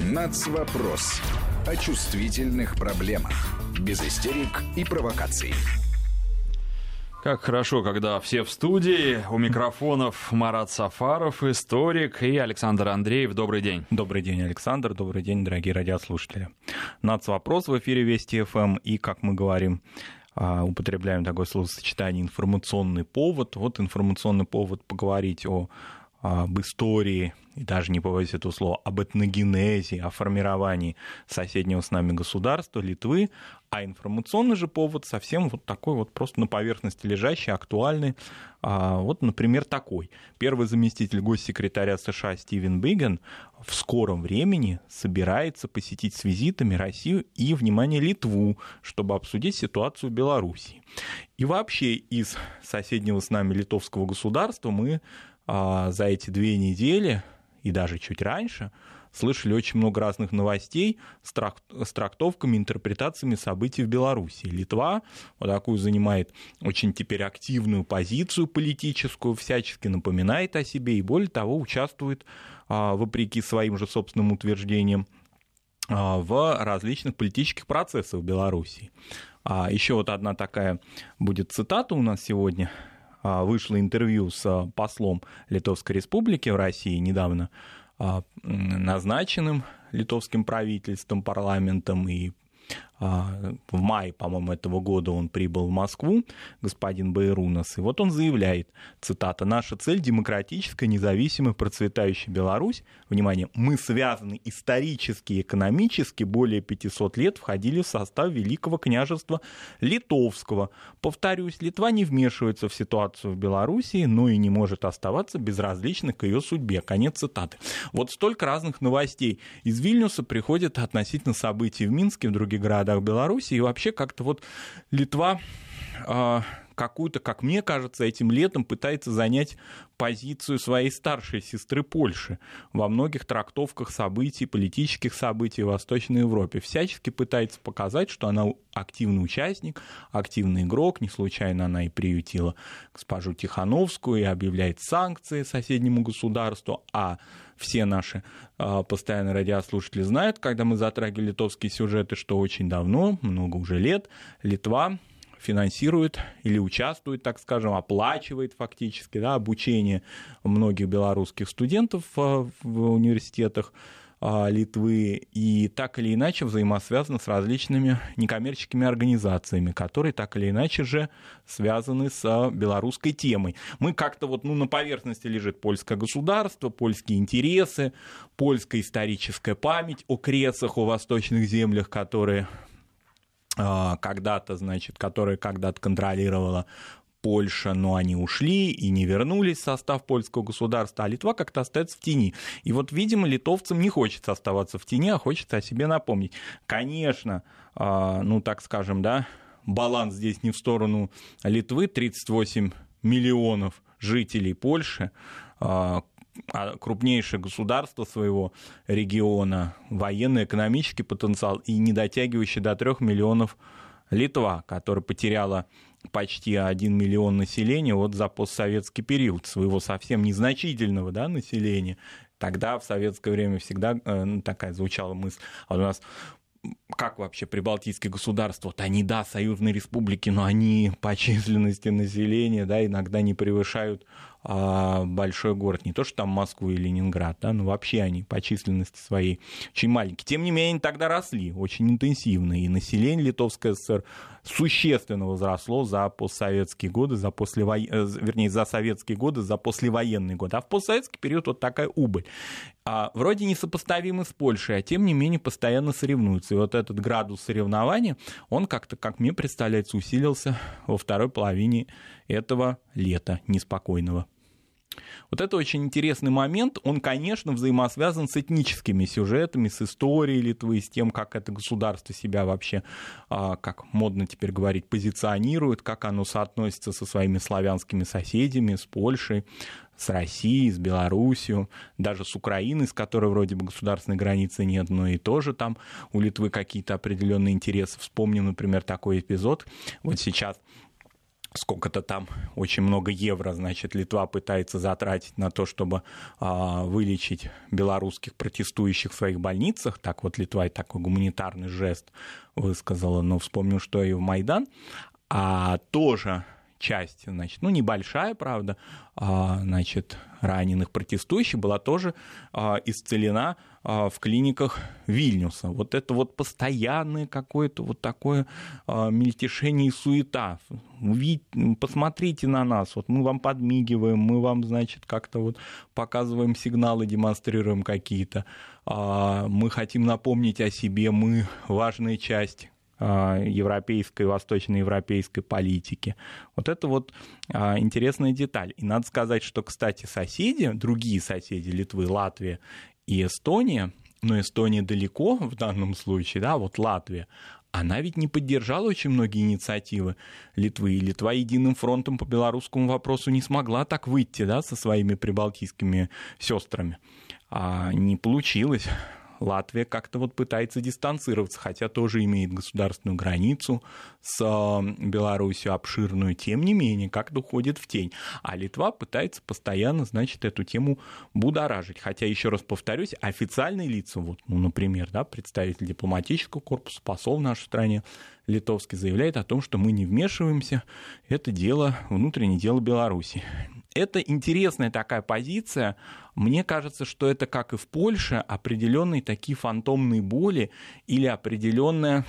Нацвопрос. О чувствительных проблемах. Без истерик и провокаций. Как хорошо, когда все в студии. У микрофонов Марат Сафаров, историк, и Александр Андреев. Добрый день. Добрый день, Александр. Добрый день, дорогие радиослушатели. Нацвопрос в эфире Вести ФМ. И, как мы говорим, а, употребляем такое словосочетание информационный повод. Вот информационный повод поговорить о об истории, и даже не побоюсь этого слова, об этногенезе, о формировании соседнего с нами государства, Литвы, а информационный же повод совсем вот такой вот просто на поверхности лежащий, актуальный. А, вот, например, такой. Первый заместитель госсекретаря США Стивен Биген в скором времени собирается посетить с визитами Россию и, внимание, Литву, чтобы обсудить ситуацию в Беларуси. И вообще из соседнего с нами литовского государства мы за эти две недели и даже чуть раньше слышали очень много разных новостей с, трак- с трактовками, интерпретациями событий в Беларуси. Литва вот такую занимает очень теперь активную позицию политическую, всячески напоминает о себе и, более того, участвует, а, вопреки своим же собственным утверждениям, а, в различных политических процессах в Беларуси. Еще вот одна такая будет цитата у нас сегодня а, вышло интервью с а, послом Литовской Республики в России недавно а, назначенным литовским правительством, парламентом и а, в мае, по-моему, этого года он прибыл в Москву, господин Байрунас, и вот он заявляет, цитата, «Наша цель – демократическая, независимая, процветающая Беларусь. Внимание, мы связаны исторически и экономически, более 500 лет входили в состав Великого княжества Литовского. Повторюсь, Литва не вмешивается в ситуацию в Белоруссии, но и не может оставаться безразличной к ее судьбе». Конец цитаты. Вот столько разных новостей из Вильнюса приходит относительно событий в Минске, в других городах Беларуси. И вообще как-то вот Литва а, какую-то, как мне кажется, этим летом пытается занять позицию своей старшей сестры Польши во многих трактовках событий, политических событий в Восточной Европе. Всячески пытается показать, что она активный участник, активный игрок. Не случайно она и приютила госпожу Тихановскую и объявляет санкции соседнему государству, а все наши э, постоянные радиослушатели знают, когда мы затрагивали литовские сюжеты, что очень давно, много уже лет, Литва финансирует или участвует, так скажем, оплачивает фактически да, обучение многих белорусских студентов в университетах а, Литвы и так или иначе взаимосвязано с различными некоммерческими организациями, которые так или иначе же связаны с белорусской темой. Мы как-то вот ну, на поверхности лежит польское государство, польские интересы, польская историческая память о кресах, о восточных землях, которые а, когда-то, значит, которые когда-то контролировала Польша, но они ушли и не вернулись в состав польского государства, а Литва как-то остается в тени. И вот, видимо, литовцам не хочется оставаться в тени, а хочется о себе напомнить. Конечно, а, ну, так скажем, да, баланс здесь не в сторону Литвы, 38 миллионов жителей Польши, а, а крупнейшее государство своего региона, военно-экономический потенциал и не дотягивающий до трех миллионов Литва, которая потеряла почти 1 миллион населения вот за постсоветский период, своего совсем незначительного да, населения. Тогда в советское время всегда э, ну, такая звучала мысль, а у нас как вообще прибалтийские государства, вот они, да, союзные республики, но они по численности населения, да, иногда не превышают а, большой город, не то что там Москву и Ленинград, да, но вообще они по численности своей очень маленькие. Тем не менее, они тогда росли очень интенсивно, и население Литовской ССР существенно возросло за постсоветские годы, за послево... Э, вернее, за советские годы, за послевоенный год. А в постсоветский период вот такая убыль. А, вроде несопоставимы с Польшей, а тем не менее постоянно соревнуются. И вот этот градус соревнования, он как-то, как мне представляется, усилился во второй половине этого лета неспокойного. Вот это очень интересный момент. Он, конечно, взаимосвязан с этническими сюжетами, с историей Литвы, с тем, как это государство себя вообще, а, как модно теперь говорить, позиционирует, как оно соотносится со своими славянскими соседями, с Польшей, с Россией, с Белоруссией, даже с Украиной, с которой вроде бы государственной границы нет, но и тоже там у Литвы какие-то определенные интересы. Вспомним, например, такой эпизод. Вот сейчас сколько-то там, очень много евро, значит, Литва пытается затратить на то, чтобы а, вылечить белорусских протестующих в своих больницах. Так вот, Литва и такой гуманитарный жест высказала, но вспомнил, что и в Майдан. А тоже часть, значит, ну, небольшая, правда, а, значит, раненых протестующих была тоже а, исцелена а, в клиниках Вильнюса. Вот это вот постоянное какое-то вот такое мельтешение и суета. Посмотрите на нас, вот мы вам подмигиваем, мы вам, значит, как-то вот показываем сигналы, демонстрируем какие-то. Мы хотим напомнить о себе, мы важная часть европейской, восточноевропейской политики. Вот это вот а, интересная деталь. И надо сказать, что, кстати, соседи, другие соседи Литвы, Латвия и Эстония, но Эстония далеко в данном случае, да, вот Латвия, она ведь не поддержала очень многие инициативы Литвы. И Литва единым фронтом по белорусскому вопросу не смогла так выйти да, со своими прибалтийскими сестрами. А не получилось. Латвия как-то вот пытается дистанцироваться, хотя тоже имеет государственную границу с э, Беларусью обширную, тем не менее, как-то уходит в тень. А Литва пытается постоянно, значит, эту тему будоражить. Хотя, еще раз повторюсь, официальные лица, вот, ну, например, да, представитель дипломатического корпуса, посол в нашей стране, литовский, заявляет о том, что мы не вмешиваемся, это дело, внутреннее дело Беларуси. Это интересная такая позиция. Мне кажется, что это, как и в Польше, определенные такие фантомные боли или определенная,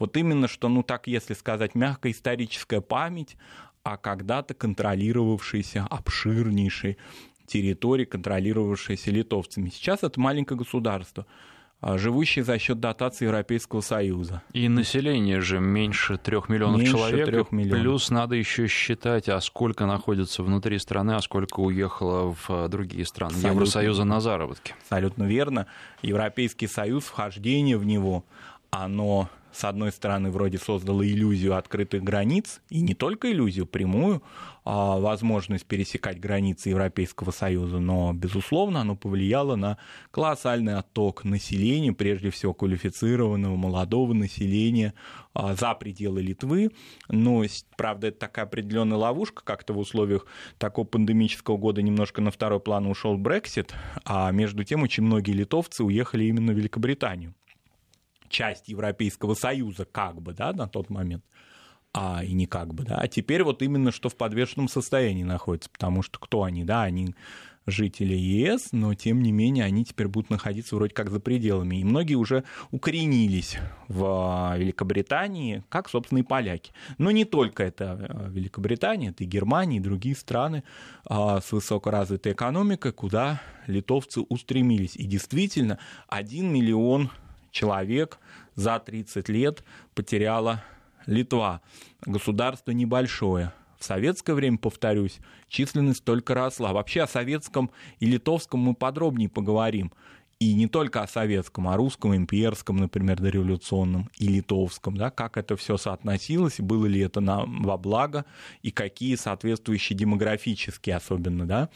вот именно что, ну так, если сказать, мягкая историческая память о когда-то контролировавшейся обширнейшей территории, контролировавшейся литовцами. Сейчас это маленькое государство – живущие за счет дотации Европейского Союза. И население же меньше трех миллионов меньше человек. 3 миллионов. Плюс надо еще считать, а сколько находится внутри страны, а сколько уехало в а, другие страны Абсолютно. Евросоюза на заработки. Абсолютно верно. Европейский Союз, вхождение в него, оно с одной стороны, вроде создало иллюзию открытых границ, и не только иллюзию, прямую а, возможность пересекать границы Европейского Союза, но, безусловно, оно повлияло на колоссальный отток населения, прежде всего квалифицированного молодого населения а, за пределы Литвы. Но, правда, это такая определенная ловушка, как-то в условиях такого пандемического года немножко на второй план ушел Брексит, а между тем очень многие литовцы уехали именно в Великобританию часть Европейского Союза, как бы, да, на тот момент, а и не как бы, да, а теперь вот именно что в подвешенном состоянии находится, потому что кто они, да, они жители ЕС, но тем не менее они теперь будут находиться вроде как за пределами. И многие уже укоренились в а, Великобритании, как, собственно, и поляки. Но не только это а, Великобритания, это и Германия, и другие страны а, с высокоразвитой экономикой, куда литовцы устремились. И действительно, один миллион человек за 30 лет потеряла Литва. Государство небольшое. В советское время, повторюсь, численность только росла. Вообще о советском и литовском мы подробнее поговорим. И не только о советском, о русском, имперском, например, дореволюционном и литовском, да, как это все соотносилось, было ли это на, во благо, и какие соответствующие демографические особенно, да,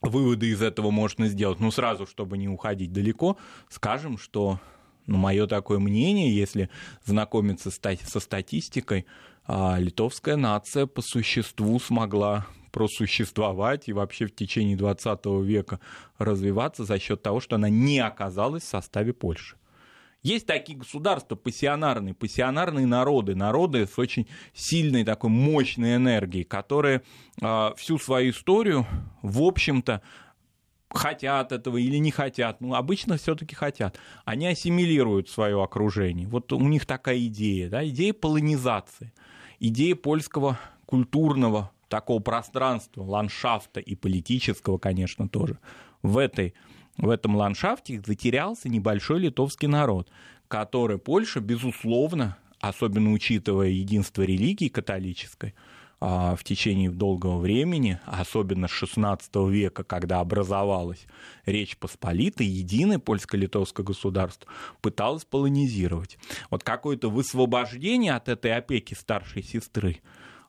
выводы из этого можно сделать. Ну, сразу, чтобы не уходить далеко, скажем, что ну, мое такое мнение, если знакомиться со статистикой, а, литовская нация по существу смогла просуществовать и вообще в течение 20 века развиваться за счет того, что она не оказалась в составе Польши. Есть такие государства пассионарные, пассионарные народы, народы с очень сильной такой мощной энергией, которые э, всю свою историю, в общем-то, хотят этого или не хотят, ну, обычно все-таки хотят, они ассимилируют свое окружение. Вот у них такая идея, да, идея полонизации, идея польского культурного такого пространства, ландшафта и политического, конечно, тоже. В, этой, в этом ландшафте затерялся небольшой литовский народ, который Польша, безусловно, особенно учитывая единство религии католической, в течение долгого времени, особенно с XVI века, когда образовалась Речь Посполитая, единое польско-литовское государство, пыталось полонизировать. Вот какое-то высвобождение от этой опеки старшей сестры,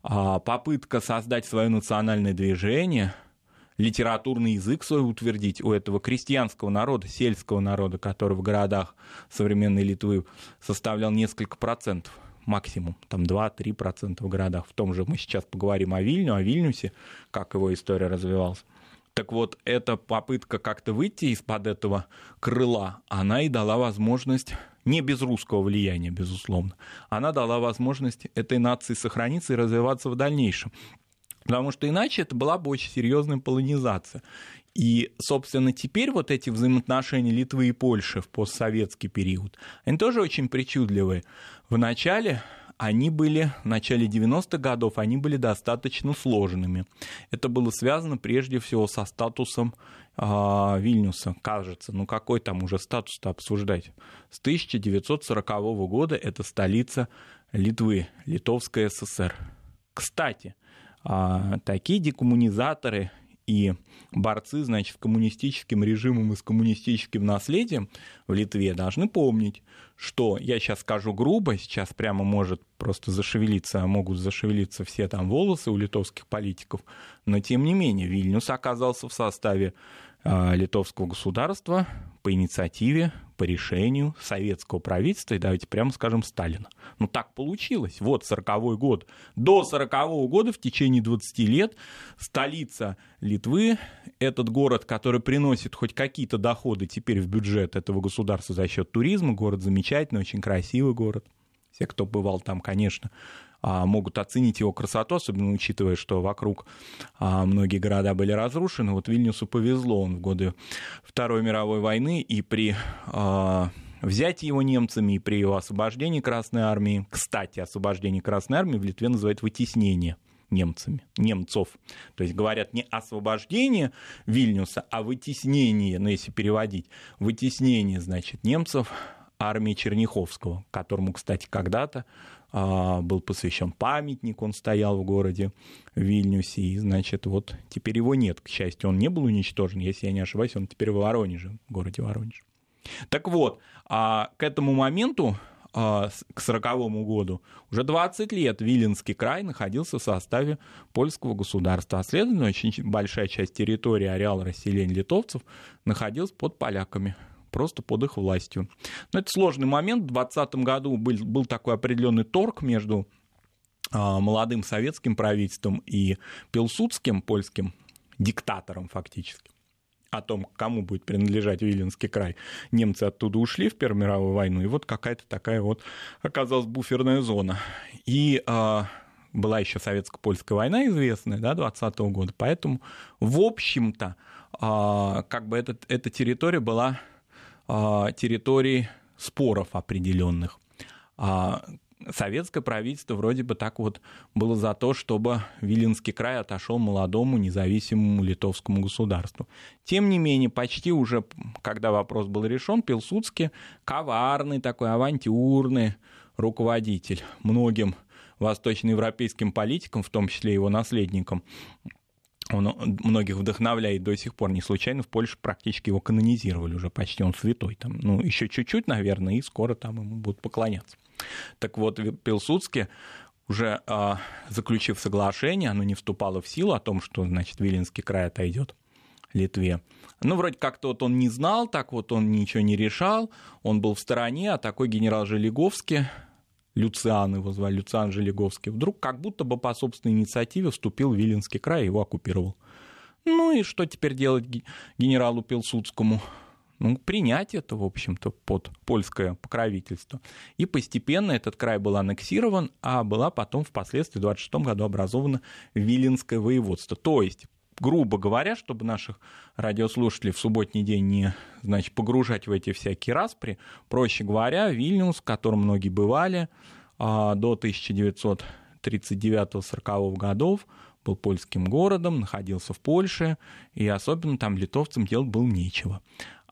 а, попытка создать свое национальное движение, литературный язык свой утвердить у этого крестьянского народа, сельского народа, который в городах современной Литвы составлял несколько процентов максимум, там 2-3% в городах. В том же мы сейчас поговорим о Вильню, о Вильнюсе, как его история развивалась. Так вот, эта попытка как-то выйти из-под этого крыла, она и дала возможность, не без русского влияния, безусловно, она дала возможность этой нации сохраниться и развиваться в дальнейшем. Потому что иначе это была бы очень серьезная полонизация. И, собственно, теперь вот эти взаимоотношения Литвы и Польши в постсоветский период, они тоже очень причудливые. В начале они были, в начале 90-х годов, они были достаточно сложными. Это было связано прежде всего со статусом э, Вильнюса, кажется. Ну какой там уже статус-то обсуждать? С 1940 года это столица Литвы, Литовская ССР. Кстати, э, такие декоммунизаторы и борцы, значит, с коммунистическим режимом и с коммунистическим наследием в Литве должны помнить, что, я сейчас скажу грубо, сейчас прямо может просто зашевелиться, могут зашевелиться все там волосы у литовских политиков, но тем не менее Вильнюс оказался в составе э, литовского государства по инициативе по решению советского правительства и, давайте прямо скажем, Сталина. Ну, так получилось. Вот 40 год. До 40 -го года, в течение 20 лет, столица Литвы, этот город, который приносит хоть какие-то доходы теперь в бюджет этого государства за счет туризма, город замечательный, очень красивый город. Все, кто бывал там, конечно, а, могут оценить его красоту, особенно учитывая, что вокруг а, многие города были разрушены. Вот Вильнюсу повезло, он в годы Второй мировой войны и при а, взятии его немцами и при его освобождении Красной Армии, кстати, освобождение Красной Армии в Литве называют вытеснение немцами, немцов. То есть говорят не освобождение Вильнюса, а вытеснение, ну если переводить, вытеснение, значит, немцев армии Черняховского, которому, кстати, когда-то а, был посвящен памятник, он стоял в городе Вильнюсе, и, значит, вот теперь его нет, к счастью, он не был уничтожен, если я не ошибаюсь, он теперь в Воронеже, в городе Воронеж. Так вот, а к этому моменту, а, к сороковому году, уже 20 лет Виленский край находился в составе польского государства, а следовательно, очень большая часть территории ареала расселения литовцев находилась под поляками просто под их властью. Но это сложный момент. В 2020 году был, был такой определенный торг между а, молодым советским правительством и Пилсудским, польским диктатором фактически о том, кому будет принадлежать Виленский край. Немцы оттуда ушли в Первую мировую войну, и вот какая-то такая вот оказалась буферная зона. И а, была еще советско-польская война известная, да, 20 -го года, поэтому, в общем-то, а, как бы эта, эта территория была территорий споров определенных. А советское правительство вроде бы так вот было за то, чтобы Виленский край отошел молодому независимому литовскому государству. Тем не менее, почти уже, когда вопрос был решен, Пилсудский коварный такой, авантюрный руководитель многим восточноевропейским политикам, в том числе его наследникам, он многих вдохновляет до сих пор. Не случайно в Польше практически его канонизировали уже почти, он святой там. Ну, еще чуть-чуть, наверное, и скоро там ему будут поклоняться. Так вот, Пилсудский уже э, заключив соглашение, оно не вступало в силу о том, что, значит, Виленский край отойдет Литве. Ну, вроде как-то вот он не знал, так вот он ничего не решал, он был в стороне, а такой генерал Желеговский, Люциан его звали, Люциан Желеговский, вдруг как будто бы по собственной инициативе вступил в Виленский край и его оккупировал. Ну и что теперь делать генералу Пилсудскому? Ну, принять это, в общем-то, под польское покровительство. И постепенно этот край был аннексирован, а была потом впоследствии в 26 году образована Виленское воеводство. То есть грубо говоря, чтобы наших радиослушателей в субботний день не значит, погружать в эти всякие распри, проще говоря, Вильнюс, в котором многие бывали, а, до 1939-40 годов был польским городом, находился в Польше, и особенно там литовцам делать было нечего.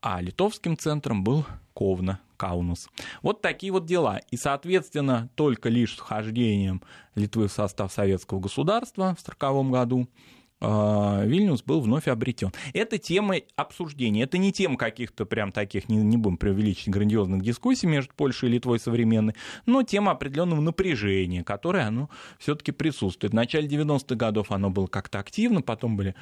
А литовским центром был Ковна, Каунус. Вот такие вот дела. И, соответственно, только лишь с вхождением Литвы в состав советского государства в 1940 году Вильнюс был вновь обретен. Это тема обсуждения, это не тема каких-то прям таких, не, не будем преувеличить, грандиозных дискуссий между Польшей и Литвой современной, но тема определенного напряжения, которое оно все-таки присутствует. В начале 90-х годов оно было как-то активно, потом были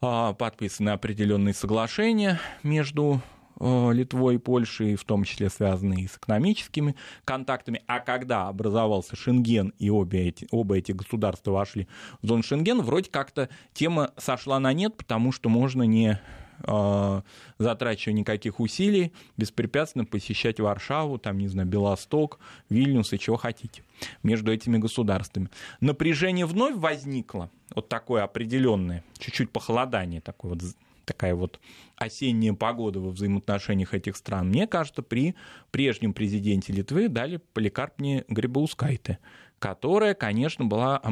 а, подписаны определенные соглашения между Литвой и Польшей, в том числе связанные с экономическими контактами. А когда образовался Шенген и обе эти, оба эти государства вошли в зону Шенген, вроде как-то тема сошла на нет, потому что можно не э, затрачивая никаких усилий, беспрепятственно посещать Варшаву, там, не знаю, Белосток, Вильнюс и чего хотите между этими государствами. Напряжение вновь возникло, вот такое определенное, чуть-чуть похолодание, такое вот такая вот осенняя погода во взаимоотношениях этих стран. Мне кажется, при прежнем президенте Литвы дали Поликарпне Грибаускайте, которая, конечно, была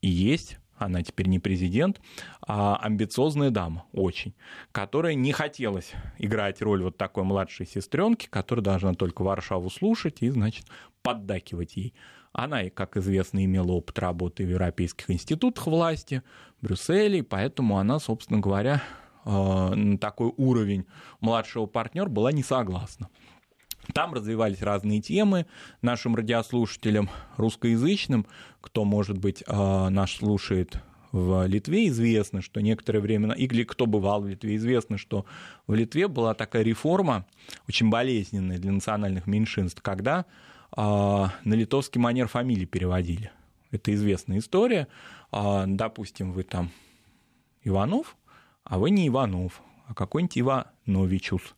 и есть она теперь не президент, а амбициозная дама очень, которая не хотелось играть роль вот такой младшей сестренки, которая должна только Варшаву слушать и, значит, поддакивать ей. Она, как известно, имела опыт работы в европейских институтах власти, в Брюсселе, поэтому она, собственно говоря, на такой уровень младшего партнера была не согласна. Там развивались разные темы нашим радиослушателям русскоязычным, кто, может быть, а, наш слушает в Литве, известно, что некоторое время, или кто бывал в Литве, известно, что в Литве была такая реформа, очень болезненная для национальных меньшинств, когда а, на литовский манер фамилии переводили. Это известная история. Допустим, вы там Иванов, а вы не Иванов, а какой-нибудь Ивановичус.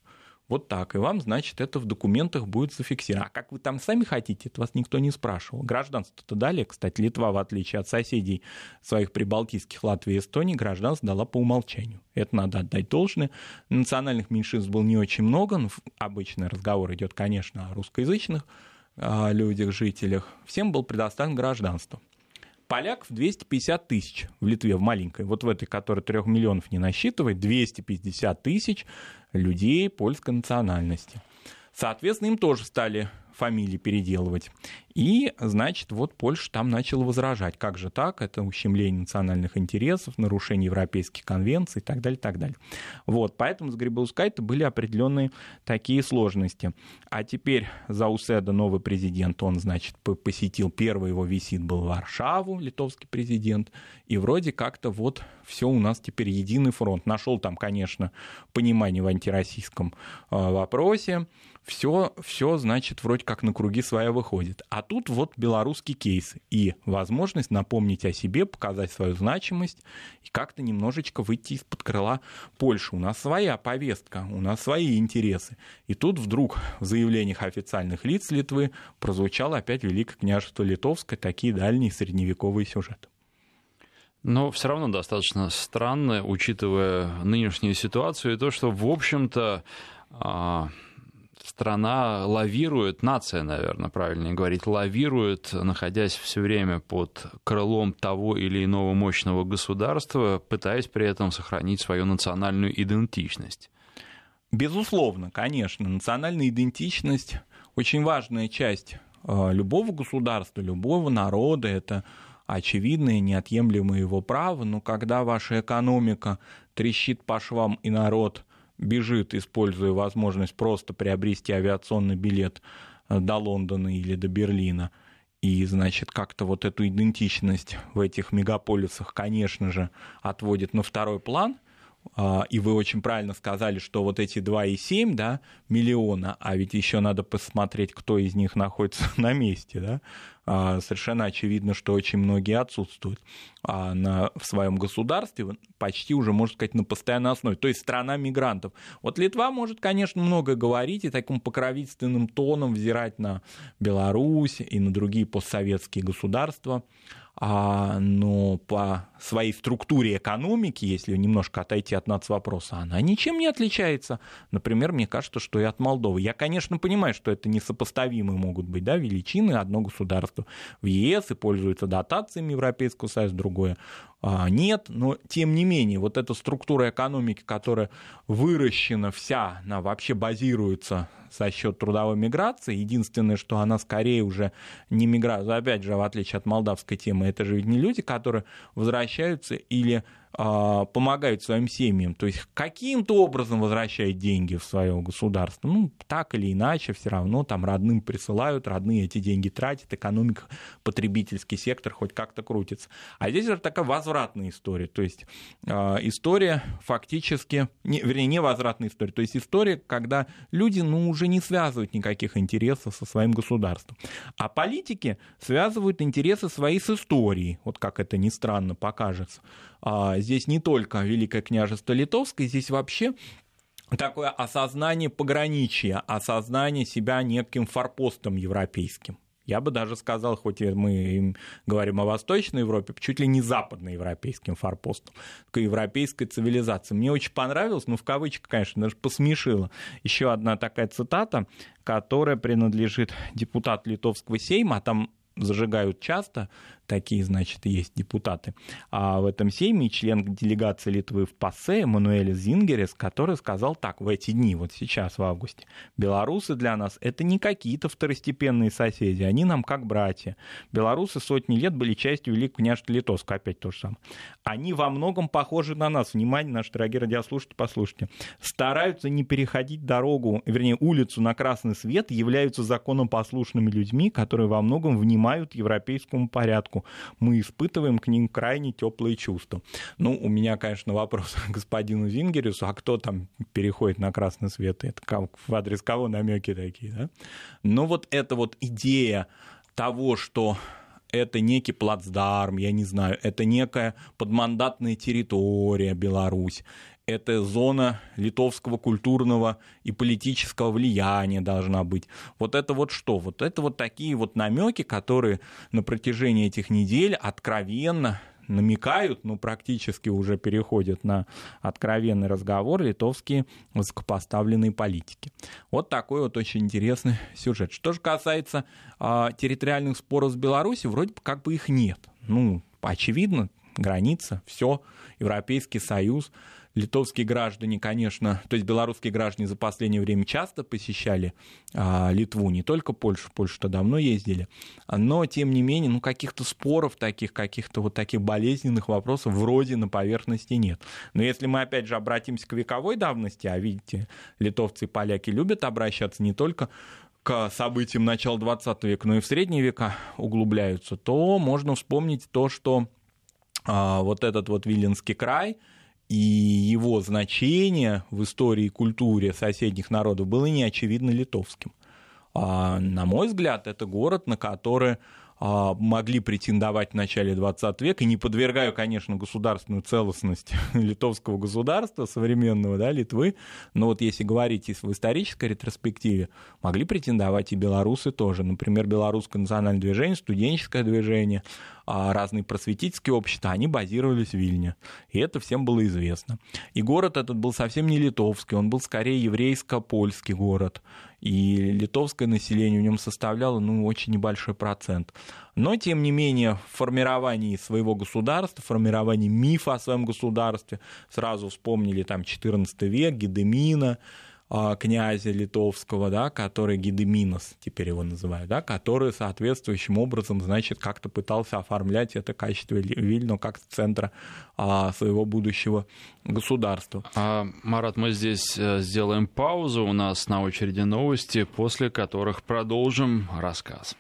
Вот так. И вам, значит, это в документах будет зафиксировано. А как вы там сами хотите, это вас никто не спрашивал. Гражданство-то дали. Кстати, Литва, в отличие от соседей своих прибалтийских Латвии и Эстонии, гражданство дала по умолчанию. Это надо отдать должное. Национальных меньшинств было не очень много. Но обычный разговор идет, конечно, о русскоязычных о людях, жителях. Всем было предоставлено гражданство. Поляков 250 тысяч в Литве, в маленькой, вот в этой, которая трех миллионов не насчитывает, 250 тысяч людей польской национальности. Соответственно, им тоже стали фамилии переделывать. И, значит, вот Польша там начала возражать. Как же так? Это ущемление национальных интересов, нарушение европейских конвенций и так далее, так далее. Вот, поэтому с Грибаускайте были определенные такие сложности. А теперь Зауседа, новый президент, он, значит, посетил, первый его визит был в Варшаву, литовский президент, и вроде как-то вот все у нас теперь единый фронт. Нашел там, конечно, понимание в антироссийском а, вопросе, все, все, значит, вроде как на круги своя выходит. А тут вот белорусский кейс и возможность напомнить о себе, показать свою значимость и как-то немножечко выйти из-под крыла Польши. У нас своя повестка, у нас свои интересы. И тут вдруг в заявлениях официальных лиц Литвы прозвучало опять Великое княжество Литовское, такие дальние средневековые сюжеты. Но все равно достаточно странно, учитывая нынешнюю ситуацию, и то, что, в общем-то, а, страна лавирует, нация, наверное, правильнее говорить, лавирует, находясь все время под крылом того или иного мощного государства, пытаясь при этом сохранить свою национальную идентичность. Безусловно, конечно, национальная идентичность очень важная часть э, любого государства, любого народа. Это очевидное, неотъемлемое его право. Но когда ваша экономика трещит по швам и народ бежит, используя возможность просто приобрести авиационный билет э, до Лондона или до Берлина, и, значит, как-то вот эту идентичность в этих мегаполисах, конечно же, отводит на второй план. А, и вы очень правильно сказали, что вот эти 2,7 да, миллиона, а ведь еще надо посмотреть, кто из них находится на месте, да, совершенно очевидно, что очень многие отсутствуют а на, в своем государстве, почти уже, можно сказать, на постоянной основе, то есть страна мигрантов. Вот Литва может, конечно, много говорить и таким покровительственным тоном взирать на Беларусь и на другие постсоветские государства, а, но по своей структуре экономики, если немножко отойти от нацвопроса, она ничем не отличается. Например, мне кажется, что и от Молдовы. Я, конечно, понимаю, что это несопоставимые могут быть да, величины одно государство в ЕС и пользуется дотациями Европейского Союза, другое а, нет, но тем не менее вот эта структура экономики, которая выращена вся, она вообще базируется за счет трудовой миграции. Единственное, что она скорее уже не миграция, опять же, в отличие от молдавской темы, это же ведь не люди, которые возвращаются или помогают своим семьям, то есть каким-то образом возвращают деньги в свое государство, ну, так или иначе, все равно там родным присылают, родные эти деньги тратят, экономика, потребительский сектор хоть как-то крутится. А здесь это такая возвратная история, то есть а, история фактически, не, вернее, не возвратная история, то есть история, когда люди, ну, уже не связывают никаких интересов со своим государством. А политики связывают интересы свои с историей, вот как это ни странно покажется. Здесь не только Великое княжество Литовское, здесь вообще такое осознание пограничия, осознание себя неким форпостом европейским. Я бы даже сказал, хоть мы говорим о Восточной Европе, чуть ли не западноевропейским форпостом, такой европейской цивилизации. Мне очень понравилось, ну, в кавычках, конечно, даже посмешило. Еще одна такая цитата, которая принадлежит депутату Литовского сейма, а там зажигают часто, такие, значит, есть депутаты. А в этом сейме член делегации Литвы в ПАСЕ Эммануэль Зингерес, который сказал так в эти дни, вот сейчас, в августе, белорусы для нас это не какие-то второстепенные соседи, они нам как братья. Белорусы сотни лет были частью Великого княжества Литовска, опять то же самое. Они во многом похожи на нас. Внимание, наши дорогие радиослушатели, послушайте. Стараются не переходить дорогу, вернее, улицу на красный свет, являются законопослушными людьми, которые во многом внимают европейскому порядку человеку, мы испытываем к ним крайне теплые чувства. Ну, у меня, конечно, вопрос к господину Зингерису, а кто там переходит на красный свет? Это в адрес кого намеки такие, да? Но вот эта вот идея того, что это некий плацдарм, я не знаю, это некая подмандатная территория Беларусь, это зона литовского культурного и политического влияния должна быть. Вот это вот что? Вот это вот такие вот намеки, которые на протяжении этих недель откровенно намекают, ну, практически уже переходят на откровенный разговор литовские высокопоставленные политики. Вот такой вот очень интересный сюжет. Что же касается э, территориальных споров с Беларусью, вроде бы как бы их нет. Ну, очевидно, граница, все, Европейский Союз, литовские граждане, конечно, то есть белорусские граждане за последнее время часто посещали а, Литву, не только Польшу, Польшу-то давно ездили, но, тем не менее, ну, каких-то споров таких, каких-то вот таких болезненных вопросов вроде на поверхности нет. Но если мы, опять же, обратимся к вековой давности, а видите, литовцы и поляки любят обращаться не только к событиям начала 20 века, но и в средние века углубляются, то можно вспомнить то, что а, вот этот вот Виленский край – и его значение в истории и культуре соседних народов было неочевидно литовским. А, на мой взгляд, это город, на который а, могли претендовать в начале 20 века, не подвергаю, конечно, государственную целостность литовского государства современного, да, Литвы, но вот если говорить в исторической ретроспективе, могли претендовать и белорусы тоже. Например, белорусское национальное движение, студенческое движение, разные просветительские общества, они базировались в Вильне. И это всем было известно. И город этот был совсем не литовский, он был скорее еврейско-польский город и литовское население в нем составляло ну, очень небольшой процент. Но, тем не менее, в формировании своего государства, в формировании мифа о своем государстве, сразу вспомнили там 14 век, Гедемина, а, князя литовского, да, который Гедеминос, теперь его называют, да, который соответствующим образом, значит, как-то пытался оформлять это качество Вильну как центра а, своего будущего государства. А, Марат, мы здесь э, сделаем паузу, у нас на очереди новости, после которых продолжим рассказ.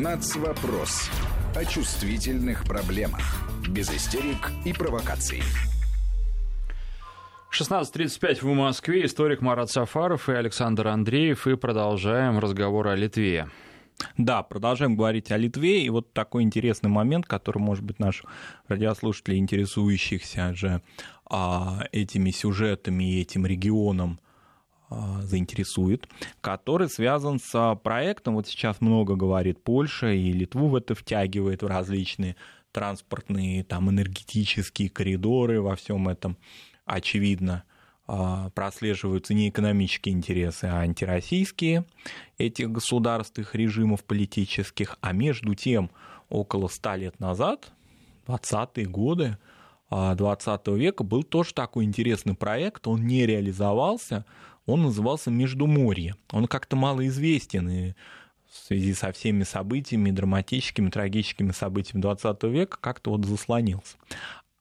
Нацвопрос о чувствительных проблемах без истерик и провокаций. 16.35 в Москве. Историк Марат Сафаров и Александр Андреев. И продолжаем разговор о Литве. Да, продолжаем говорить о Литве. И вот такой интересный момент, который, может быть, наших радиослушателей, интересующихся же а, этими сюжетами и этим регионом, а, заинтересует, который связан с проектом, вот сейчас много говорит Польша, и Литву в это втягивает в различные транспортные, там, энергетические коридоры во всем этом очевидно, а, прослеживаются не экономические интересы, а антироссийские этих государств, их режимов политических. А между тем, около ста лет назад, 20-е годы 20 а, века, был тоже такой интересный проект, он не реализовался, он назывался «Междуморье». Он как-то малоизвестен, и в связи со всеми событиями, драматическими, трагическими событиями 20 века как-то вот заслонился.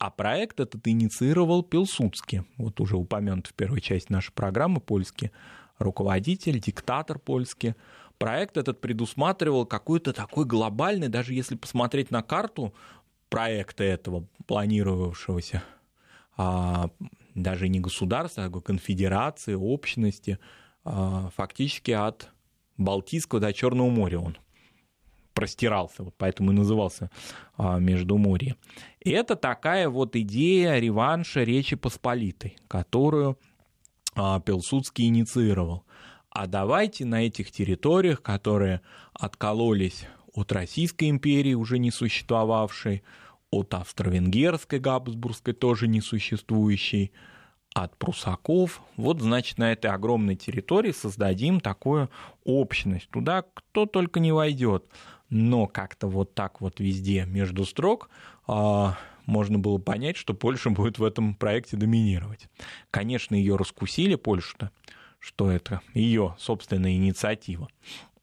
А проект этот инициировал Пилсудский, вот уже упомянут в первой части нашей программы, польский руководитель, диктатор польский. Проект этот предусматривал какой-то такой глобальный, даже если посмотреть на карту проекта этого планировавшегося, а, даже не государства, а конфедерации, общности, а, фактически от Балтийского до Черного моря он простирался, вот поэтому и назывался а, Междуморье. Это такая вот идея реванша Речи Посполитой, которую а, Пилсудский инициировал. А давайте на этих территориях, которые откололись от Российской империи, уже не существовавшей, от Австро-Венгерской, Габсбургской, тоже несуществующей, от прусаков. Вот, значит, на этой огромной территории создадим такую общность. Туда кто только не войдет. Но как-то вот так вот везде между строк а, можно было понять, что Польша будет в этом проекте доминировать. Конечно, ее раскусили, Польшу-то, что это ее собственная инициатива.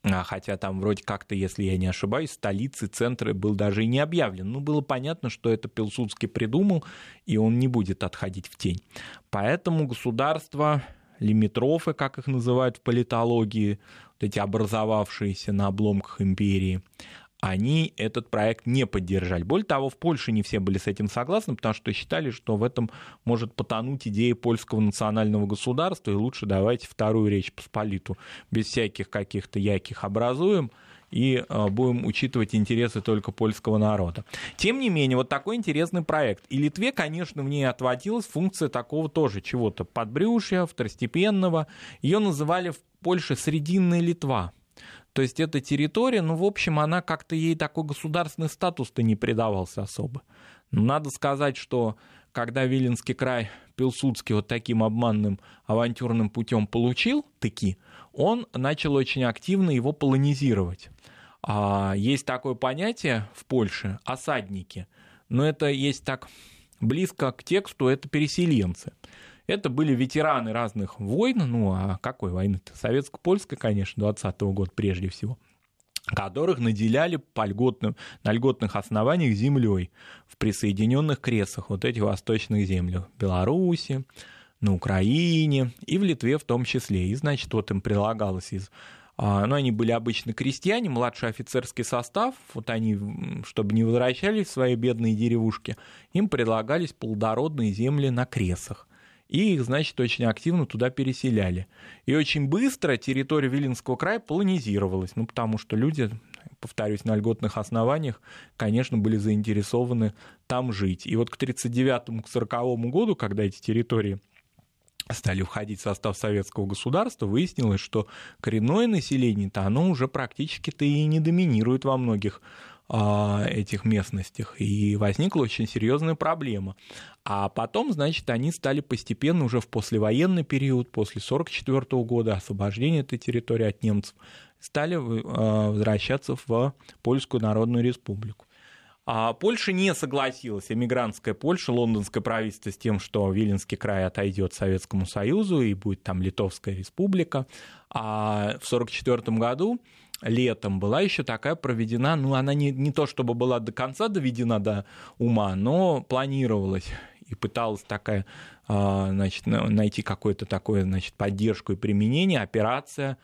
А, хотя там вроде как-то, если я не ошибаюсь, столицы, центры был даже и не объявлен. Ну, было понятно, что это Пилсудский придумал, и он не будет отходить в тень. Поэтому государство, лимитрофы, как их называют в политологии, вот эти образовавшиеся на обломках империи, они этот проект не поддержали. Более того, в Польше не все были с этим согласны, потому что считали, что в этом может потонуть идея польского национального государства, и лучше давайте вторую речь Посполиту без всяких каких-то яких образуем, и а, будем учитывать интересы только польского народа. Тем не менее, вот такой интересный проект. И Литве, конечно, в ней отводилась функция такого тоже чего-то подбрюшья, второстепенного. Ее называли в Польше «Срединная Литва», то есть эта территория, ну, в общем, она как-то ей такой государственный статус-то не придавался особо. Но надо сказать, что когда Виленский край Пилсудский вот таким обманным авантюрным путем получил таки, он начал очень активно его полонизировать. А есть такое понятие в Польше – осадники. Но это есть так близко к тексту, это переселенцы. Это были ветераны разных войн, ну а какой войны-то? Советско-польской, конечно, 20-го года прежде всего которых наделяли по льготным, на льготных основаниях землей в присоединенных кресах вот этих восточных землях Беларуси, на Украине и в Литве в том числе. И, значит, вот им прилагалось из а, ну, они были обычно крестьяне, младший офицерский состав, вот они, чтобы не возвращались в свои бедные деревушки, им предлагались плодородные земли на кресах и их, значит, очень активно туда переселяли. И очень быстро территория Виленского края полонизировалась, ну, потому что люди, повторюсь, на льготных основаниях, конечно, были заинтересованы там жить. И вот к 1939-1940 году, когда эти территории стали входить в состав советского государства, выяснилось, что коренное население-то оно уже практически-то и не доминирует во многих а, этих местностях, и возникла очень серьезная проблема. А потом, значит, они стали постепенно уже в послевоенный период, после 1944 года, освобождения этой территории от немцев, стали а, возвращаться в Польскую Народную Республику. А Польша не согласилась, эмигрантская Польша, лондонское правительство, с тем, что Виленский край отойдет Советскому Союзу и будет там Литовская республика. А в 1944 году летом была еще такая проведена, ну, она не, не то чтобы была до конца доведена до ума, но планировалась и пыталась такая, а, значит, найти какое-то такое, значит, поддержку и применение, операция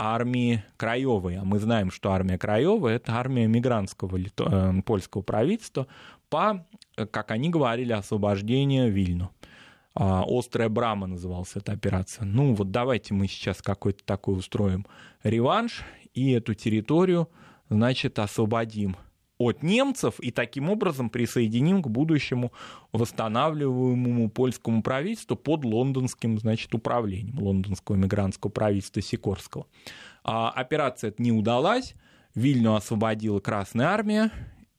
армии Краевой. А мы знаем, что армия Краевая – это армия мигрантского лито... Э, польского правительства по, как они говорили, освобождению Вильну. А, «Острая брама» называлась эта операция. Ну вот давайте мы сейчас какой-то такой устроим реванш и эту территорию, значит, освободим от немцев и таким образом присоединим к будущему восстанавливаемому польскому правительству под лондонским значит, управлением лондонского мигрантского правительства Сикорского. А операция не удалась, Вильню освободила Красная Армия,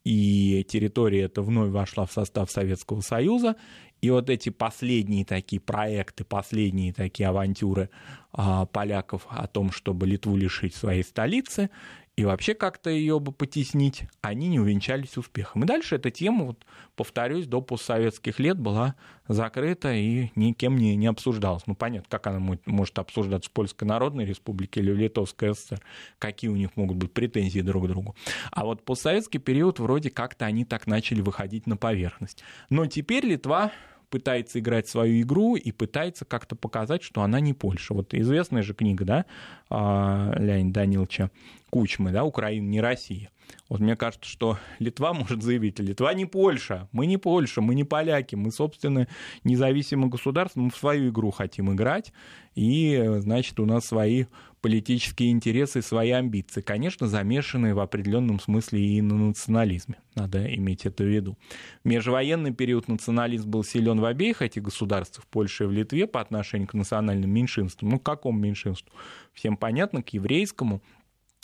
и территория эта вновь вошла в состав Советского Союза, и вот эти последние такие проекты, последние такие авантюры а, поляков о том, чтобы Литву лишить своей столицы, и вообще как-то ее бы потеснить, они не увенчались успехом. И дальше эта тема, вот, повторюсь, до постсоветских лет была закрыта и никем не, не обсуждалась. Ну, понятно, как она может, обсуждаться в Польской Народной Республике или в Литовской ССР, какие у них могут быть претензии друг к другу. А вот постсоветский период вроде как-то они так начали выходить на поверхность. Но теперь Литва пытается играть свою игру и пытается как-то показать, что она не Польша. Вот известная же книга, да, а, Леонида Даниловича Кучмы, да, «Украина не Россия». Вот мне кажется, что Литва может заявить, Литва не Польша, мы не Польша, мы не поляки, мы, собственно, независимое государство, мы в свою игру хотим играть, и, значит, у нас свои политические интересы, свои амбиции, конечно, замешанные в определенном смысле и на национализме, надо иметь это в виду. В межвоенный период национализм был силен в обеих этих государствах, в Польше и в Литве, по отношению к национальным меньшинствам. Ну, к какому меньшинству? Всем понятно, к еврейскому,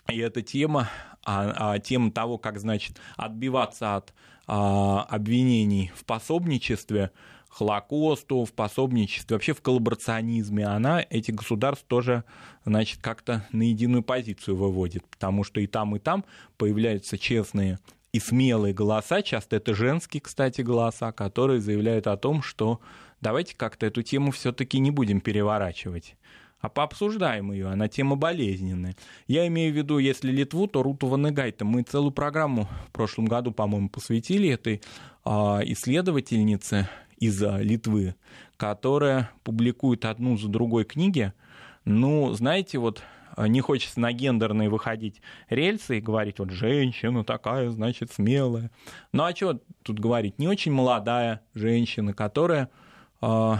и эта тема, а, а, тема того, как, значит, отбиваться от а, обвинений в пособничестве, Холокосту, в пособничестве, вообще в коллаборационизме, она эти государства тоже, значит, как-то на единую позицию выводит, потому что и там, и там появляются честные и смелые голоса, часто это женские, кстати, голоса, которые заявляют о том, что давайте как-то эту тему все-таки не будем переворачивать а пообсуждаем ее, она тема болезненная. Я имею в виду, если Литву, то Руту Ванегайта. Мы целую программу в прошлом году, по-моему, посвятили этой а, исследовательнице из Литвы, которая публикует одну за другой книги. Ну, знаете, вот не хочется на гендерные выходить рельсы и говорить, вот женщина такая, значит, смелая. Ну а что тут говорить? Не очень молодая женщина, которая а,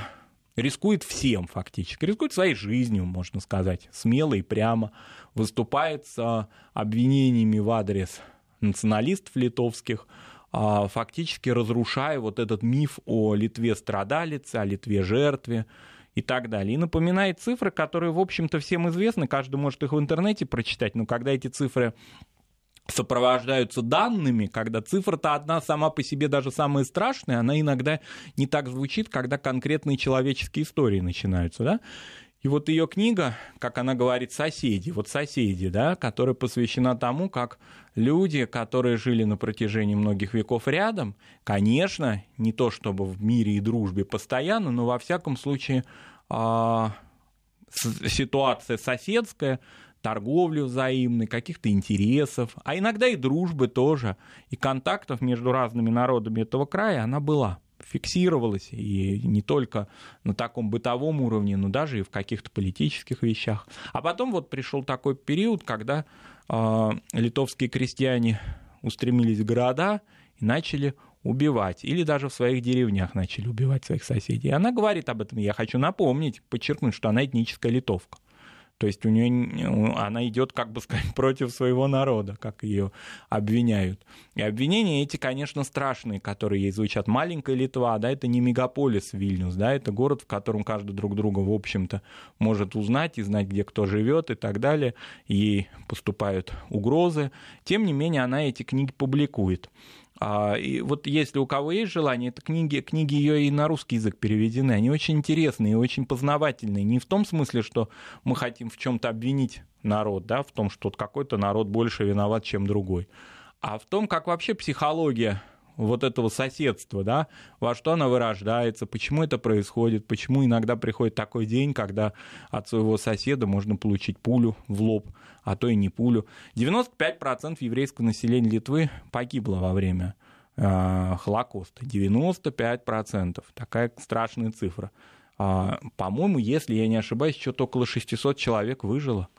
рискует всем фактически, рискует своей жизнью, можно сказать, смело и прямо, выступает с обвинениями в адрес националистов литовских, фактически разрушая вот этот миф о Литве страдалице, о Литве жертве и так далее. И напоминает цифры, которые, в общем-то, всем известны, каждый может их в интернете прочитать, но когда эти цифры сопровождаются данными, когда цифра-то одна сама по себе даже самая страшная, она иногда не так звучит, когда конкретные человеческие истории начинаются, да? И вот ее книга, как она говорит, соседи, вот соседи, да, которая посвящена тому, как люди, которые жили на протяжении многих веков рядом, конечно, не то чтобы в мире и дружбе постоянно, но во всяком случае а, ситуация соседская, торговли взаимной, каких-то интересов, а иногда и дружбы тоже, и контактов между разными народами этого края она была фиксировалась, и не только на таком бытовом уровне, но даже и в каких-то политических вещах. А потом вот пришел такой период, когда э, литовские крестьяне устремились в города и начали убивать, или даже в своих деревнях начали убивать своих соседей. И она говорит об этом, я хочу напомнить, подчеркнуть, что она этническая литовка. То есть у нее она идет, как бы сказать, против своего народа, как ее обвиняют. И обвинения эти, конечно, страшные, которые ей звучат. Маленькая Литва, да, это не мегаполис Вильнюс, да, это город, в котором каждый друг друга, в общем-то, может узнать и знать, где кто живет и так далее. Ей поступают угрозы. Тем не менее, она эти книги публикует. А, и вот если у кого есть желание, это книги, книги ее и на русский язык переведены. Они очень интересные и очень познавательные. Не в том смысле, что мы хотим в чем-то обвинить народ, да, в том, что какой-то народ больше виноват, чем другой, а в том, как вообще психология вот этого соседства, да, во что она вырождается, почему это происходит, почему иногда приходит такой день, когда от своего соседа можно получить пулю в лоб, а то и не пулю. 95% еврейского населения Литвы погибло во время э, Холокоста. 95%. Такая страшная цифра. А, по-моему, если я не ошибаюсь, что-то около 600 человек выжило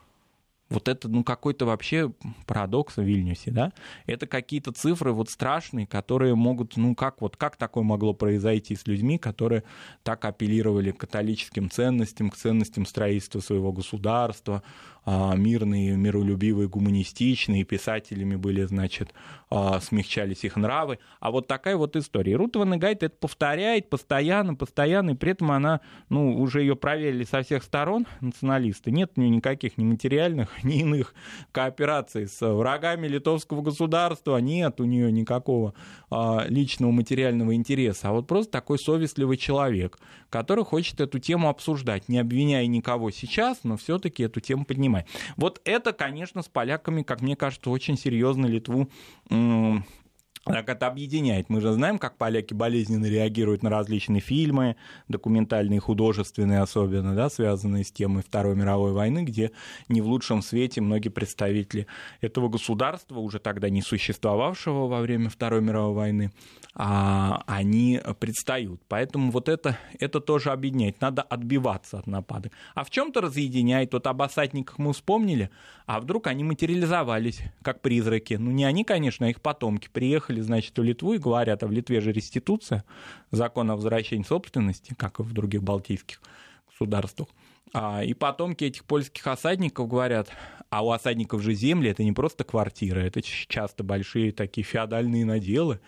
вот это, ну, какой-то вообще парадокс в Вильнюсе, да? Это какие-то цифры вот страшные, которые могут, ну, как вот, как такое могло произойти с людьми, которые так апеллировали к католическим ценностям, к ценностям строительства своего государства, мирные, миролюбивые, гуманистичные, писателями были, значит, а, смягчались их нравы. А вот такая вот история. Рут Ванегайт это повторяет постоянно, постоянно, и при этом она, ну, уже ее проверили со всех сторон, националисты. Нет у нее никаких ни материальных, ни иных коопераций с врагами литовского государства, нет у нее никакого а, личного материального интереса, а вот просто такой совестливый человек, который хочет эту тему обсуждать, не обвиняя никого сейчас, но все-таки эту тему поднимать. Вот это, конечно, с поляками, как мне кажется, очень серьезно Литву так это объединяет. Мы же знаем, как поляки болезненно реагируют на различные фильмы, документальные, художественные особенно, да, связанные с темой Второй мировой войны, где не в лучшем свете многие представители этого государства, уже тогда не существовавшего во время Второй мировой войны, а, они предстают. Поэтому вот это, это тоже объединяет. Надо отбиваться от нападок. А в чем-то разъединяет. Вот об осадниках мы вспомнили, а вдруг они материализовались, как призраки. Ну, не они, конечно, а их потомки. Приехали, значит, в Литву и говорят, а в Литве же реституция, закон о возвращении собственности, как и в других балтийских государствах. А, и потомки этих польских осадников говорят, а у осадников же земли это не просто квартиры, это часто большие такие феодальные наделы,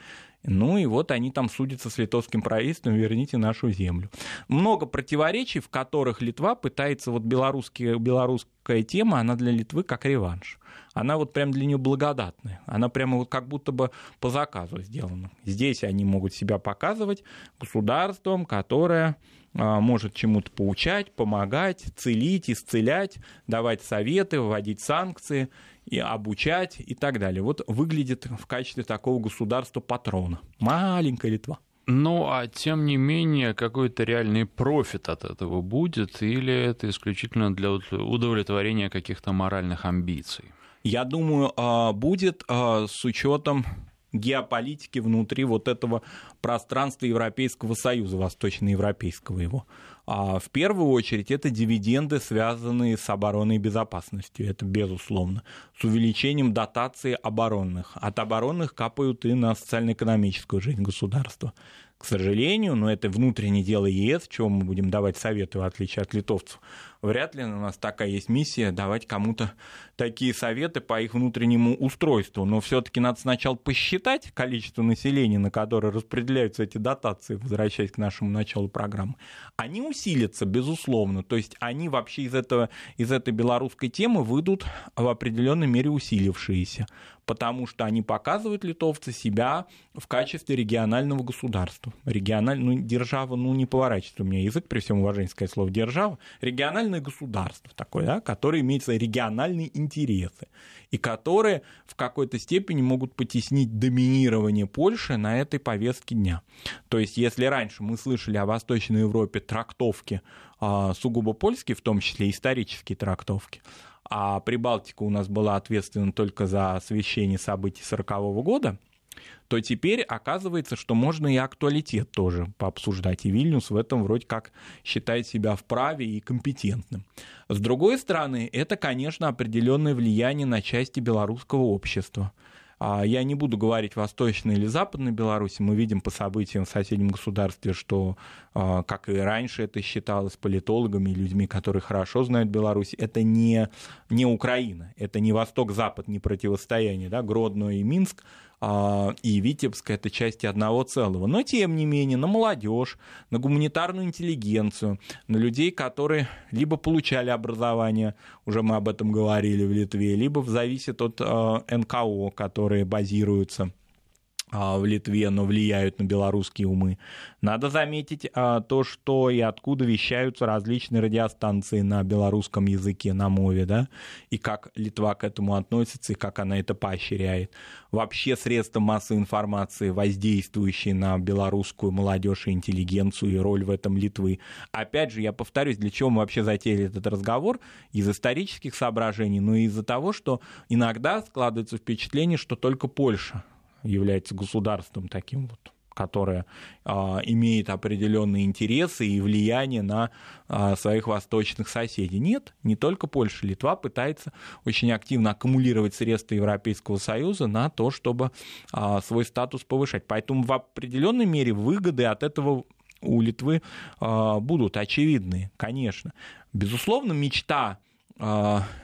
ну и вот они там судятся с литовским правительством, верните нашу землю. Много противоречий, в которых Литва пытается, вот белорусские, белорусская тема, она для Литвы как реванш. Она вот прям для нее благодатная. Она прямо вот как будто бы по заказу сделана. Здесь они могут себя показывать государством, которое а, может чему-то поучать, помогать, целить, исцелять, давать советы, вводить санкции и обучать и так далее. Вот выглядит в качестве такого государства-патрона. Маленькая Литва. Ну, а тем не менее, какой-то реальный профит от этого будет, или это исключительно для удовлетворения каких-то моральных амбиций? Я думаю, а, будет а, с учетом геополитики внутри вот этого пространства Европейского Союза, восточноевропейского его. А в первую очередь это дивиденды, связанные с обороной и безопасностью, это безусловно, с увеличением дотации оборонных. От оборонных капают и на социально-экономическую жизнь государства. К сожалению, но это внутреннее дело ЕС, чего мы будем давать советы, в отличие от литовцев, вряд ли у нас такая есть миссия давать кому-то такие советы по их внутреннему устройству. Но все-таки надо сначала посчитать количество населения, на которое распределяются эти дотации, возвращаясь к нашему началу программы. Они усилятся, безусловно. То есть они вообще из, этого, из этой белорусской темы выйдут в определенной мере усилившиеся потому что они показывают литовцы себя в качестве регионального государства. Региональ... Ну, держава, ну, не поворачивается у меня язык, при всем уважении сказать слово держава. Региональное государство такое, да, которое имеет свои региональные интересы и которые в какой-то степени могут потеснить доминирование Польши на этой повестке дня. То есть, если раньше мы слышали о Восточной Европе трактовки а, сугубо польские, в том числе исторические трактовки, а Прибалтика у нас была ответственна только за освещение событий 1940 года, то теперь оказывается, что можно и актуалитет тоже пообсуждать. И Вильнюс в этом вроде как считает себя вправе и компетентным. С другой стороны, это, конечно, определенное влияние на части белорусского общества. А я не буду говорить восточной или западной Беларуси. Мы видим по событиям в соседнем государстве, что, а, как и раньше это считалось политологами и людьми, которые хорошо знают Беларусь, это не, не Украина, это не Восток-Запад, не противостояние. Да? Гродно и Минск и Витебск это части одного целого. Но тем не менее на молодежь, на гуманитарную интеллигенцию, на людей, которые либо получали образование, уже мы об этом говорили в Литве, либо зависит от а, НКО, которые базируются а, в Литве, но влияют на белорусские умы. Надо заметить а, то, что и откуда вещаются различные радиостанции на белорусском языке, на мове, да, и как Литва к этому относится, и как она это поощряет. Вообще средства массовой информации, воздействующие на белорусскую молодежь и интеллигенцию, и роль в этом Литвы. Опять же, я повторюсь, для чего мы вообще затеяли этот разговор? Из исторических соображений, но и из-за того, что иногда складывается впечатление, что только Польша является государством таким вот которое а, имеет определенные интересы и влияние на а, своих восточных соседей. Нет, не только Польша, Литва пытается очень активно аккумулировать средства Европейского Союза на то, чтобы а, свой статус повышать. Поэтому в определенной мере выгоды от этого у Литвы а, будут очевидные, конечно. Безусловно, мечта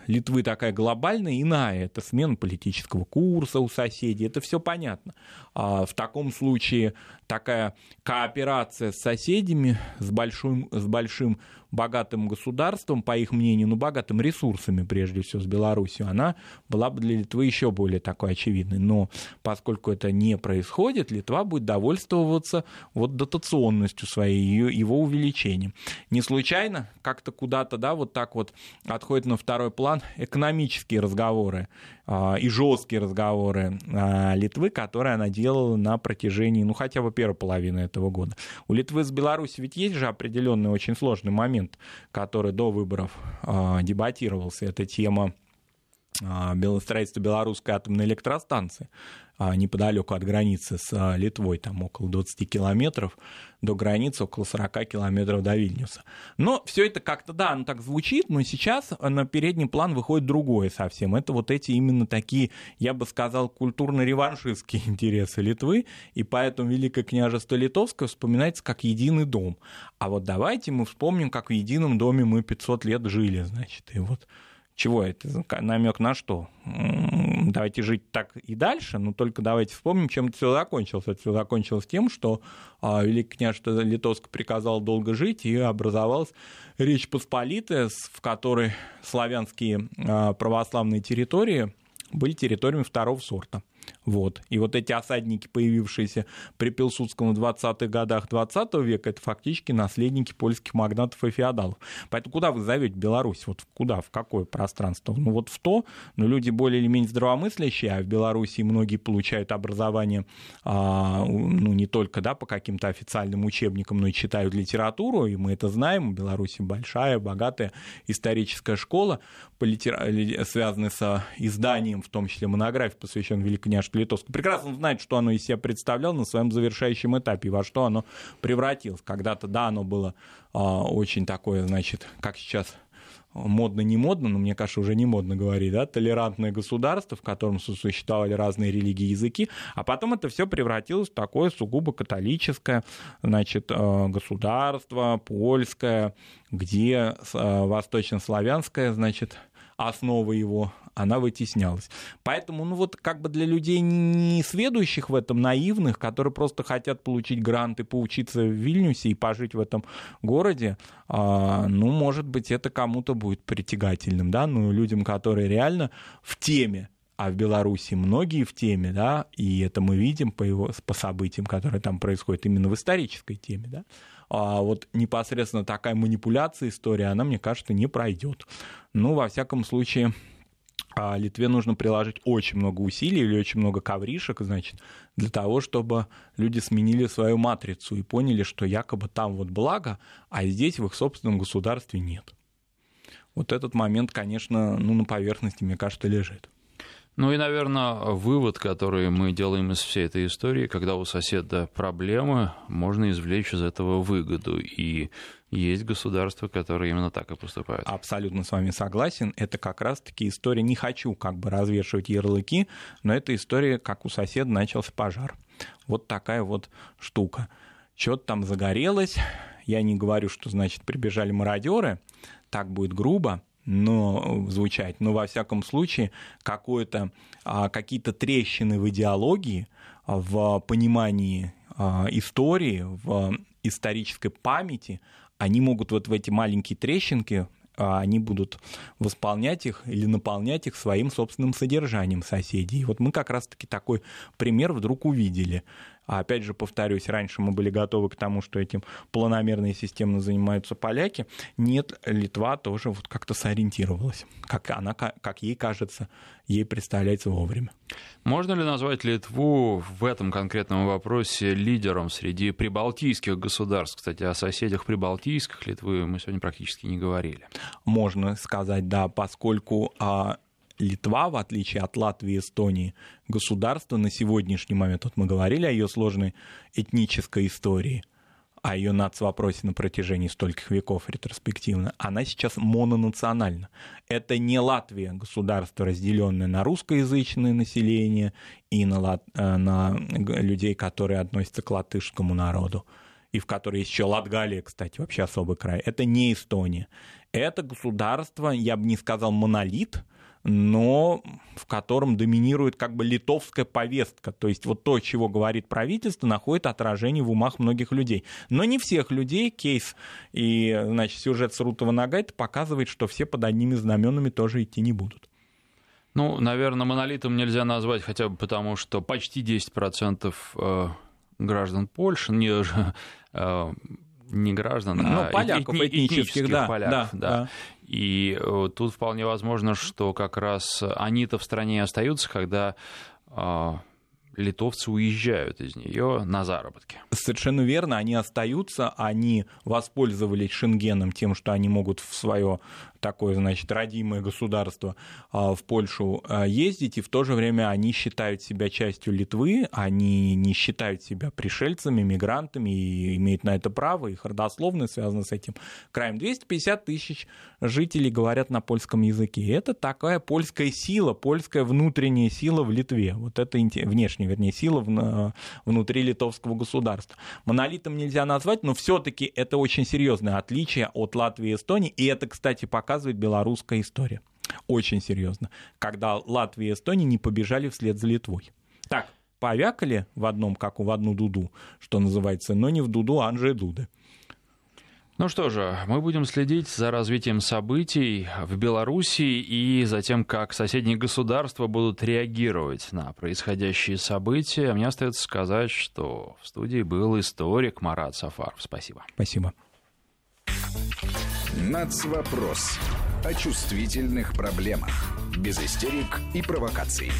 Литвы такая глобальная, иная. Это смена политического курса у соседей, это все понятно. А в таком случае такая кооперация с соседями, с большим, с большим богатым государством, по их мнению, ну, богатым ресурсами, прежде всего, с Беларусью, она была бы для Литвы еще более такой очевидной. Но поскольку это не происходит, Литва будет довольствоваться вот дотационностью своей, его увеличением. Не случайно как-то куда-то, да, вот так вот отходит на второй план экономические разговоры а, и жесткие разговоры а, Литвы, которые она делала на протяжении, ну, хотя бы первой половины этого года. У Литвы с Беларусью ведь есть же определенный очень сложный момент, который до выборов а, дебатировался. Это тема строительства белорусской атомной электростанции. А, неподалеку от границы с а, Литвой, там около 20 километров, до границы около 40 километров до Вильнюса. Но все это как-то, да, оно так звучит, но сейчас на передний план выходит другое совсем. Это вот эти именно такие, я бы сказал, культурно-реваншистские интересы Литвы, и поэтому Великое княжество Литовское вспоминается как единый дом. А вот давайте мы вспомним, как в едином доме мы 500 лет жили, значит, и вот чего это? Намек на что? Давайте жить так и дальше, но только давайте вспомним, чем это все закончилось. Это все закончилось тем, что а, Великое княжество Литовск приказал долго жить, и образовалась Речь Посполитая, в которой славянские а, православные территории были территориями второго сорта. Вот. И вот эти осадники, появившиеся при Пилсудском в 20-х годах 20 века, это фактически наследники польских магнатов и феодалов. Поэтому куда вы зовете Беларусь? Вот куда, в какое пространство? Ну вот в то, но люди более или менее здравомыслящие, а в Беларуси многие получают образование а, ну, не только да, по каким-то официальным учебникам, но и читают литературу, и мы это знаем. В Беларуси большая, богатая историческая школа, по литера... связанная с изданием, в том числе монографий, посвященных Великой княжество Литовское, прекрасно знает, что оно из себя представляло на своем завершающем этапе, во что оно превратилось. Когда-то, да, оно было а, очень такое, значит, как сейчас модно, не модно, но мне кажется, уже не модно говорить, да, толерантное государство, в котором существовали разные религии и языки, а потом это все превратилось в такое сугубо католическое, значит, а, государство, польское, где а, восточнославянское, значит, основа его, она вытеснялась. Поэтому, ну вот как бы для людей не сведущих в этом, наивных, которые просто хотят получить гранты, поучиться в Вильнюсе и пожить в этом городе, а, ну, может быть, это кому-то будет притягательным, да, но людям, которые реально в теме а в Беларуси многие в теме, да, и это мы видим по, его, по событиям, которые там происходят именно в исторической теме, да, а вот непосредственно такая манипуляция история, она, мне кажется, не пройдет. Ну, во всяком случае, а Литве нужно приложить очень много усилий или очень много ковришек, значит, для того, чтобы люди сменили свою матрицу и поняли, что якобы там вот благо, а здесь в их собственном государстве нет. Вот этот момент, конечно, ну, на поверхности, мне кажется, лежит. Ну и, наверное, вывод, который мы делаем из всей этой истории, когда у соседа проблемы, можно извлечь из этого выгоду. И есть государства, которые именно так и поступают. Абсолютно с вами согласен. Это как раз-таки история, не хочу как бы развешивать ярлыки, но это история, как у соседа начался пожар. Вот такая вот штука. Что-то там загорелось, я не говорю, что значит прибежали мародеры, так будет грубо, но звучать. Но во всяком случае какое-то, а, какие-то трещины в идеологии, в понимании а, истории, в исторической памяти, они могут вот в эти маленькие трещинки а, они будут восполнять их или наполнять их своим собственным содержанием соседей. Вот мы как раз-таки такой пример вдруг увидели. А опять же, повторюсь, раньше мы были готовы к тому, что этим планомерно и системно занимаются поляки. Нет, Литва тоже вот как-то сориентировалась, как, она, как ей кажется, ей представляется вовремя. Можно ли назвать Литву в этом конкретном вопросе лидером среди прибалтийских государств? Кстати, о соседях прибалтийских Литвы мы сегодня практически не говорили. Можно сказать, да, поскольку а, Литва, в отличие от Латвии и Эстонии, государство на сегодняшний момент, вот мы говорили о ее сложной этнической истории, о ее нацвопросе на протяжении стольких веков ретроспективно, она сейчас мононациональна. Это не Латвия, государство, разделенное на русскоязычное население и на, э, на людей, которые относятся к латышскому народу и в которой есть еще Латгалия, кстати, вообще особый край. Это не Эстония. Это государство, я бы не сказал монолит, но в котором доминирует как бы литовская повестка. То есть вот то, чего говорит правительство, находит отражение в умах многих людей. Но не всех людей. Кейс и значит, сюжет с Рутова Нагайта показывает, что все под одними знаменами тоже идти не будут. Ну, наверное, монолитом нельзя назвать хотя бы потому, что почти 10% э, граждан Польши, не, э, не граждан, ну, а поляков, этни, этнических, этнических да, поляков. Да, да. Да. И э, тут вполне возможно, что как раз они-то в стране остаются, когда а, литовцы уезжают из нее на заработки. Совершенно верно, они остаются, они воспользовались Шенгеном тем, что они могут в свое такое, значит, родимое государство а, в Польшу а, ездить, и в то же время они считают себя частью Литвы, они не считают себя пришельцами, мигрантами, и имеют на это право, их родословно связано с этим краем. 250 тысяч жителей говорят на польском языке. Это такая польская сила, польская внутренняя сила в Литве. Вот это внешняя, вернее, сила внутри литовского государства. Монолитом нельзя назвать, но все-таки это очень серьезное отличие от Латвии и Эстонии. И это, кстати, показывает белорусская история. Очень серьезно. Когда Латвия и Эстония не побежали вслед за Литвой. Так, повякали в одном, как в одну дуду, что называется, но не в дуду Анжея Дуды. Ну что же, мы будем следить за развитием событий в Беларуси и за тем, как соседние государства будут реагировать на происходящие события. Мне остается сказать, что в студии был историк Марат Сафаров. Спасибо. Спасибо. Нацвопрос о чувствительных проблемах. Без истерик и провокаций.